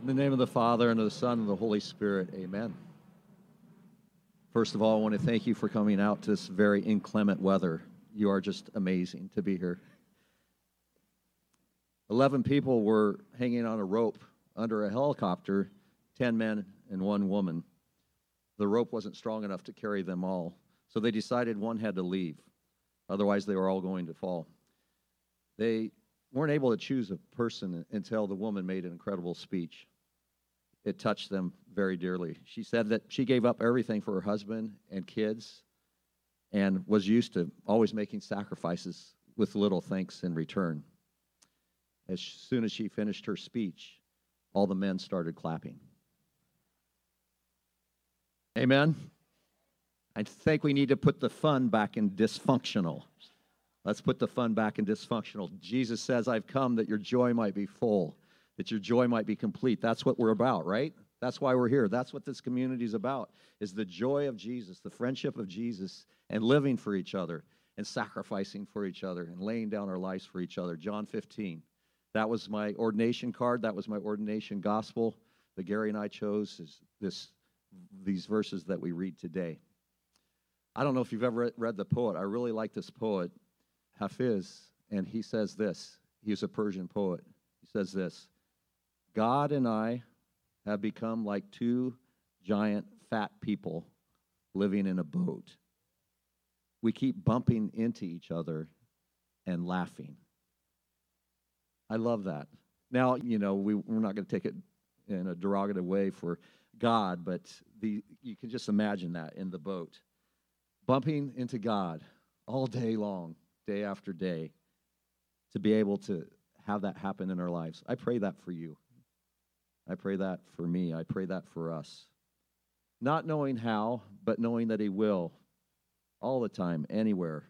In the name of the Father, and of the Son, and of the Holy Spirit, amen. First of all, I want to thank you for coming out to this very inclement weather. You are just amazing to be here. Eleven people were hanging on a rope under a helicopter, 10 men and one woman. The rope wasn't strong enough to carry them all, so they decided one had to leave. Otherwise, they were all going to fall. They weren't able to choose a person until the woman made an incredible speech. It touched them very dearly. She said that she gave up everything for her husband and kids and was used to always making sacrifices with little thanks in return. As soon as she finished her speech, all the men started clapping. Amen. I think we need to put the fun back in dysfunctional. Let's put the fun back in dysfunctional. Jesus says, I've come that your joy might be full, that your joy might be complete. That's what we're about, right? That's why we're here. That's what this community is about, is the joy of Jesus, the friendship of Jesus, and living for each other, and sacrificing for each other, and laying down our lives for each other. John 15. That was my ordination card. That was my ordination gospel that Gary and I chose is this, these verses that we read today. I don't know if you've ever read the poet. I really like this poet. Hafiz, and he says this. He's a Persian poet. He says this God and I have become like two giant fat people living in a boat. We keep bumping into each other and laughing. I love that. Now, you know, we, we're not going to take it in a derogative way for God, but the, you can just imagine that in the boat. Bumping into God all day long day after day to be able to have that happen in our lives. I pray that for you. I pray that for me. I pray that for us. Not knowing how, but knowing that He will all the time, anywhere,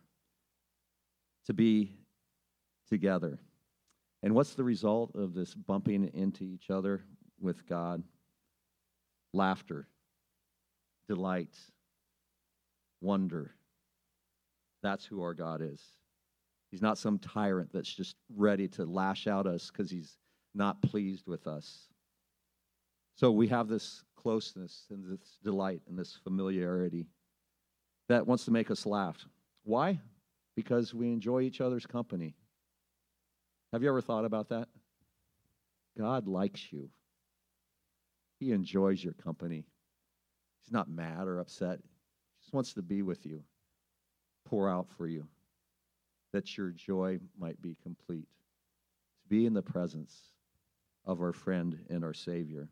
to be together. And what's the result of this bumping into each other with God? Laughter, delight, wonder. That's who our God is. He's not some tyrant that's just ready to lash out at us because he's not pleased with us. So we have this closeness and this delight and this familiarity that wants to make us laugh. Why? Because we enjoy each other's company. Have you ever thought about that? God likes you. He enjoys your company. He's not mad or upset. He just wants to be with you, pour out for you that your joy might be complete. To be in the presence of our friend and our Savior.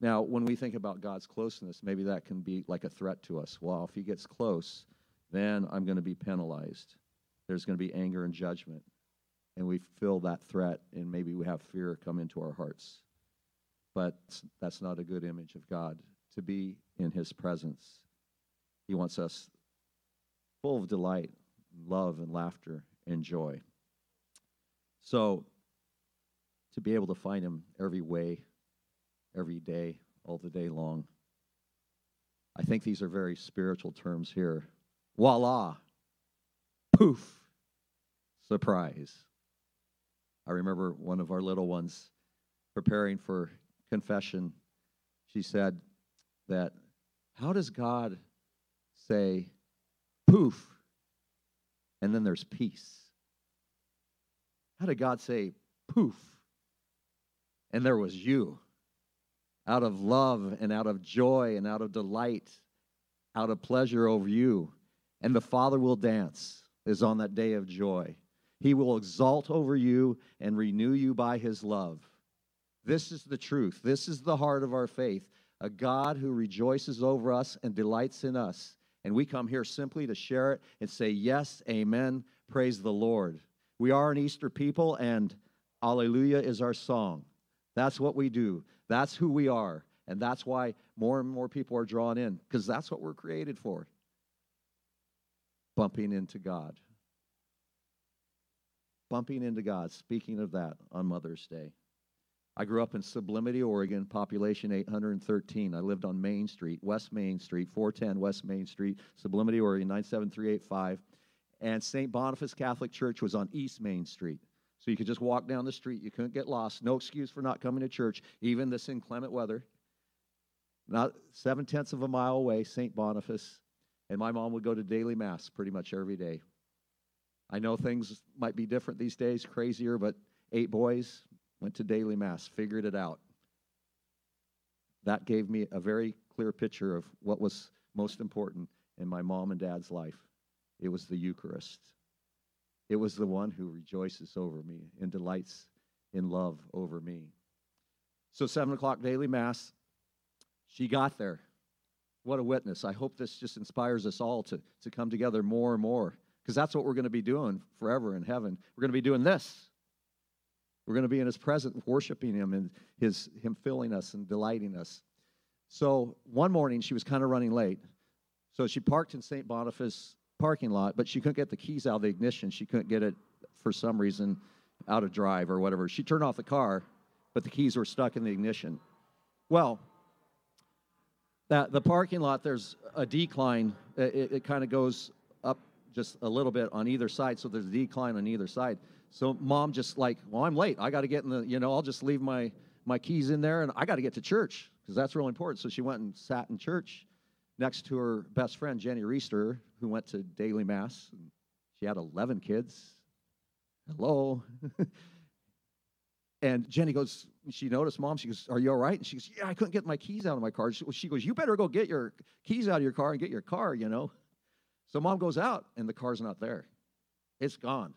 Now, when we think about God's closeness, maybe that can be like a threat to us. Well, if he gets close, then I'm going to be penalized. There's going to be anger and judgment. And we feel that threat, and maybe we have fear come into our hearts. But that's not a good image of God to be in his presence. He wants us full of delight, love and laughter and joy. So, to be able to find Him every way, every day, all the day long, I think these are very spiritual terms here. Voila! Poof! Surprise. I remember one of our little ones preparing for confession. She said that, How does God say, poof, and then there's peace. How did God say, poof, and there was you? Out of love and out of joy and out of delight, out of pleasure over you. And the Father will dance is on that day of joy. He will exalt over you and renew you by his love. This is the truth. This is the heart of our faith. A God who rejoices over us and delights in us and we come here simply to share it and say, Yes, amen, praise the Lord. We are an Easter people, and Alleluia is our song. That's what we do, that's who we are. And that's why more and more people are drawn in, because that's what we're created for bumping into God. Bumping into God, speaking of that on Mother's Day. I grew up in Sublimity, Oregon, population 813. I lived on Main Street, West Main Street, 410 West Main Street, Sublimity, Oregon, 97385. And St. Boniface Catholic Church was on East Main Street. So you could just walk down the street. You couldn't get lost. No excuse for not coming to church, even this inclement weather. Not seven tenths of a mile away, St. Boniface. And my mom would go to daily mass pretty much every day. I know things might be different these days, crazier, but eight boys went to daily mass, figured it out. That gave me a very clear picture of what was most important in my mom and dad's life. It was the Eucharist. It was the one who rejoices over me and delights in love over me. So, seven o'clock daily mass, she got there. What a witness. I hope this just inspires us all to, to come together more and more because that's what we're going to be doing forever in heaven. We're going to be doing this. We're going to be in his presence, worshiping him and his, him filling us and delighting us. So one morning she was kind of running late. So she parked in St. Boniface parking lot, but she couldn't get the keys out of the ignition. She couldn't get it for some reason out of drive or whatever. She turned off the car, but the keys were stuck in the ignition. Well, that the parking lot there's a decline. It, it kind of goes up just a little bit on either side, so there's a decline on either side. So mom just like, well, I'm late. I got to get in the, you know, I'll just leave my my keys in there, and I got to get to church because that's really important. So she went and sat in church next to her best friend Jenny Reister, who went to daily mass. She had 11 kids. Hello. and Jenny goes, she noticed mom. She goes, "Are you all right?" And she goes, "Yeah, I couldn't get my keys out of my car." She, she goes, "You better go get your keys out of your car and get your car." You know. So mom goes out, and the car's not there. It's gone.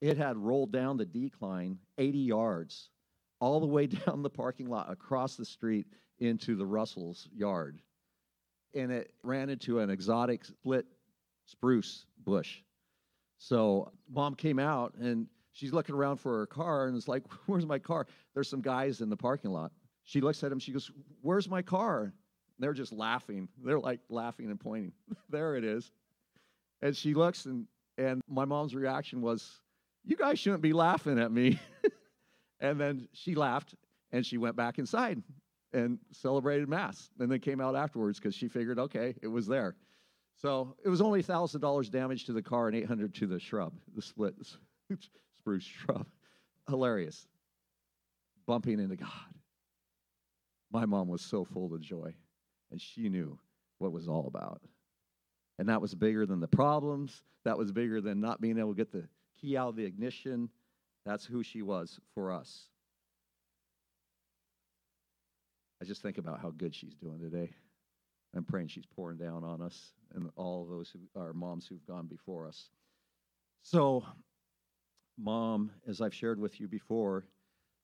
It had rolled down the decline 80 yards, all the way down the parking lot, across the street into the Russell's yard. And it ran into an exotic split spruce bush. So mom came out and she's looking around for her car and it's like, Where's my car? There's some guys in the parking lot. She looks at him, she goes, Where's my car? And they're just laughing. They're like laughing and pointing. there it is. And she looks and and my mom's reaction was, you guys shouldn't be laughing at me. and then she laughed and she went back inside and celebrated Mass. And then came out afterwards because she figured, okay, it was there. So it was only $1,000 damage to the car and 800 to the shrub, the split spruce shrub. Hilarious. Bumping into God. My mom was so full of joy, and she knew what was all about. And that was bigger than the problems. That was bigger than not being able to get the key out of the ignition. That's who she was for us. I just think about how good she's doing today. I'm praying she's pouring down on us and all those who are moms who've gone before us. So, mom, as I've shared with you before,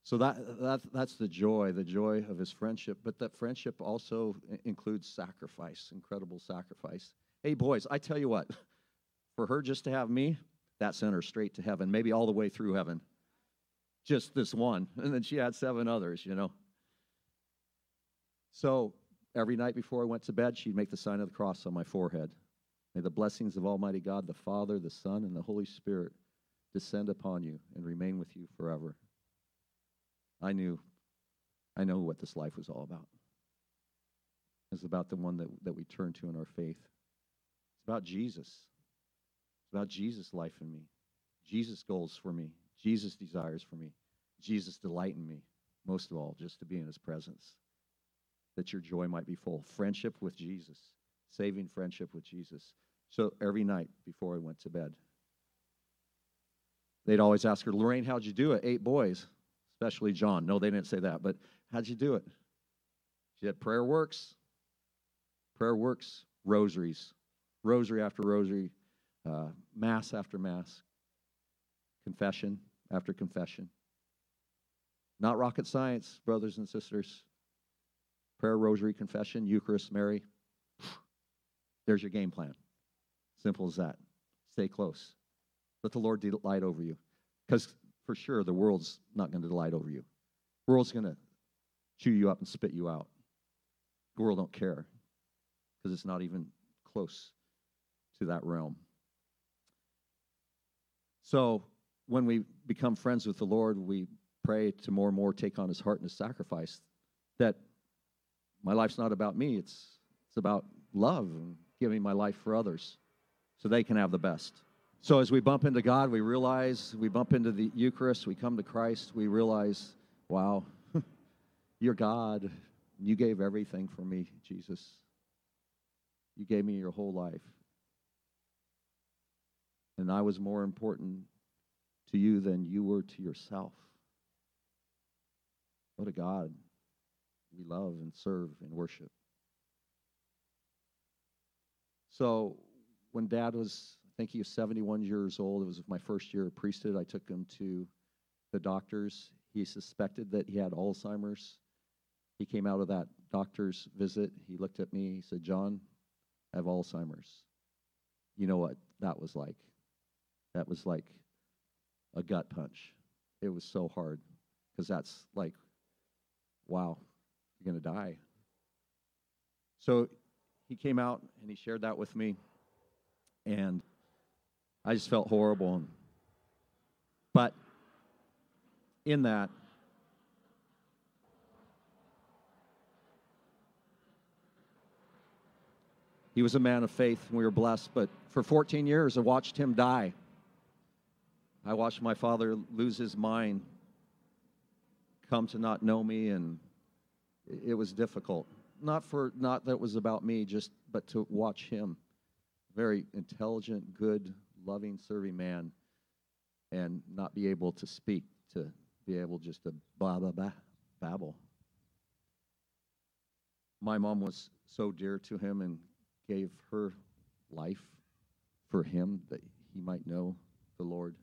so that, that that's the joy, the joy of his friendship. But that friendship also includes sacrifice, incredible sacrifice. Hey, boys, I tell you what, for her just to have me, that sent her straight to heaven, maybe all the way through heaven. Just this one. And then she had seven others, you know. So every night before I went to bed, she'd make the sign of the cross on my forehead. May the blessings of Almighty God, the Father, the Son, and the Holy Spirit descend upon you and remain with you forever. I knew, I know what this life was all about. It's about the one that, that we turn to in our faith. It's about Jesus. It's about Jesus' life in me, Jesus' goals for me, Jesus' desires for me, Jesus' delight in me, most of all, just to be in his presence, that your joy might be full. Friendship with Jesus, saving friendship with Jesus. So every night before I went to bed, they'd always ask her, Lorraine, how'd you do it? Eight boys, especially John. No, they didn't say that, but how'd you do it? She had prayer works, prayer works, rosaries, rosary after rosary, uh, mass after mass, confession after confession. Not rocket science, brothers and sisters. Prayer, rosary, confession, Eucharist, Mary. There's your game plan. Simple as that. Stay close. Let the Lord delight over you. Because for sure, the world's not going to delight over you. The world's going to chew you up and spit you out. The world don't care because it's not even close to that realm. So when we become friends with the Lord, we pray to more and more take on his heart and his sacrifice. That my life's not about me, it's, it's about love and giving my life for others so they can have the best, So as we bump into God, we realize, we bump into the Eucharist, we come to Christ, we realize, wow, you're God. You gave everything for me, Jesus. You gave me your whole life. And I was more important to you than you were to yourself. What a God we love and serve and worship. So when dad was, I think he was 71 years old, it was my first year of priesthood, I took him to the doctors. He suspected that he had Alzheimer's. He came out of that doctor's visit. He looked at me. He said, John, I have Alzheimer's. You know what that was like? That was like a gut punch. It was so hard because that's like, wow, you're going to die. So he came out and he shared that with me, and I just felt horrible. But in that, he was a man of faith, and we were blessed. But for 14 years, I watched him die. I watched my father lose his mind, come to not know me, and it was difficult. Not for not that it was about me, just but to watch him, very intelligent, good, loving, serving man, and not be able to speak, to be able just to blah blah blah babble. My mom was so dear to him and gave her life for him that he might know the Lord.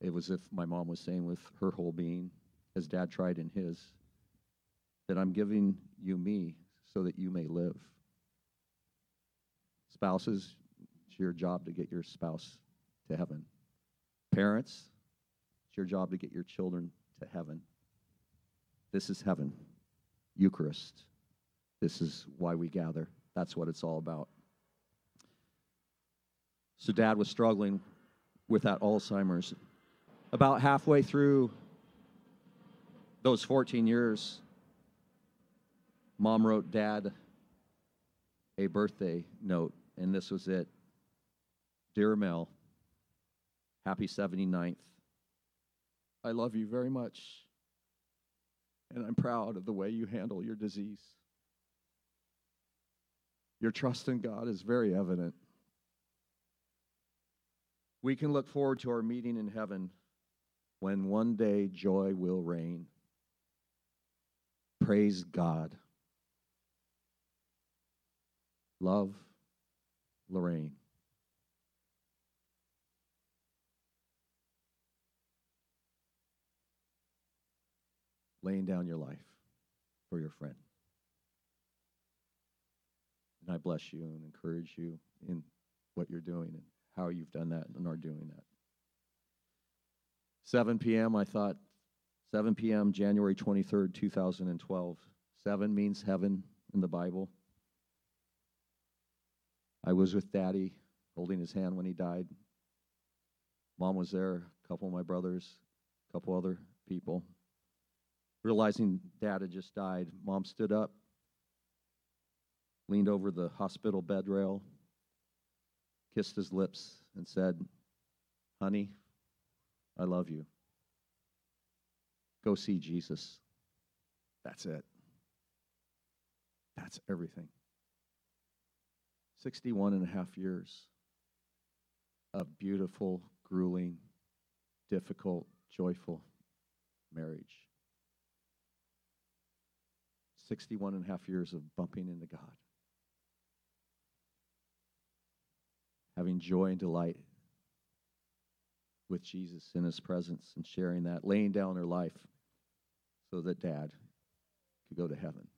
It was if my mom was saying with her whole being, as dad tried in his, that I'm giving you me so that you may live. Spouses, it's your job to get your spouse to heaven. Parents, it's your job to get your children to heaven. This is heaven, Eucharist. This is why we gather. That's what it's all about. So, dad was struggling with that Alzheimer's. About halfway through those 14 years, mom wrote dad a birthday note, and this was it Dear Mel, happy 79th. I love you very much, and I'm proud of the way you handle your disease. Your trust in God is very evident. We can look forward to our meeting in heaven when one day joy will reign. Praise God. Love, Lorraine. Laying down your life for your friend. And I bless you and encourage you in what you're doing and how you've done that and are doing that. 7 p.m., I thought 7 p.m., January 23rd, 2012. Seven means heaven in the Bible. I was with Daddy, holding his hand when he died. Mom was there, a couple of my brothers, a couple other people. Realizing Dad had just died, Mom stood up, leaned over the hospital bed rail, kissed his lips, and said, Honey, I love you. Go see Jesus. That's it. That's everything. 61 and a half years of beautiful, grueling, difficult, joyful marriage. 61 and a half years of bumping into God. Having joy and delight with Jesus in his presence and sharing that, laying down her life so that dad could go to heaven.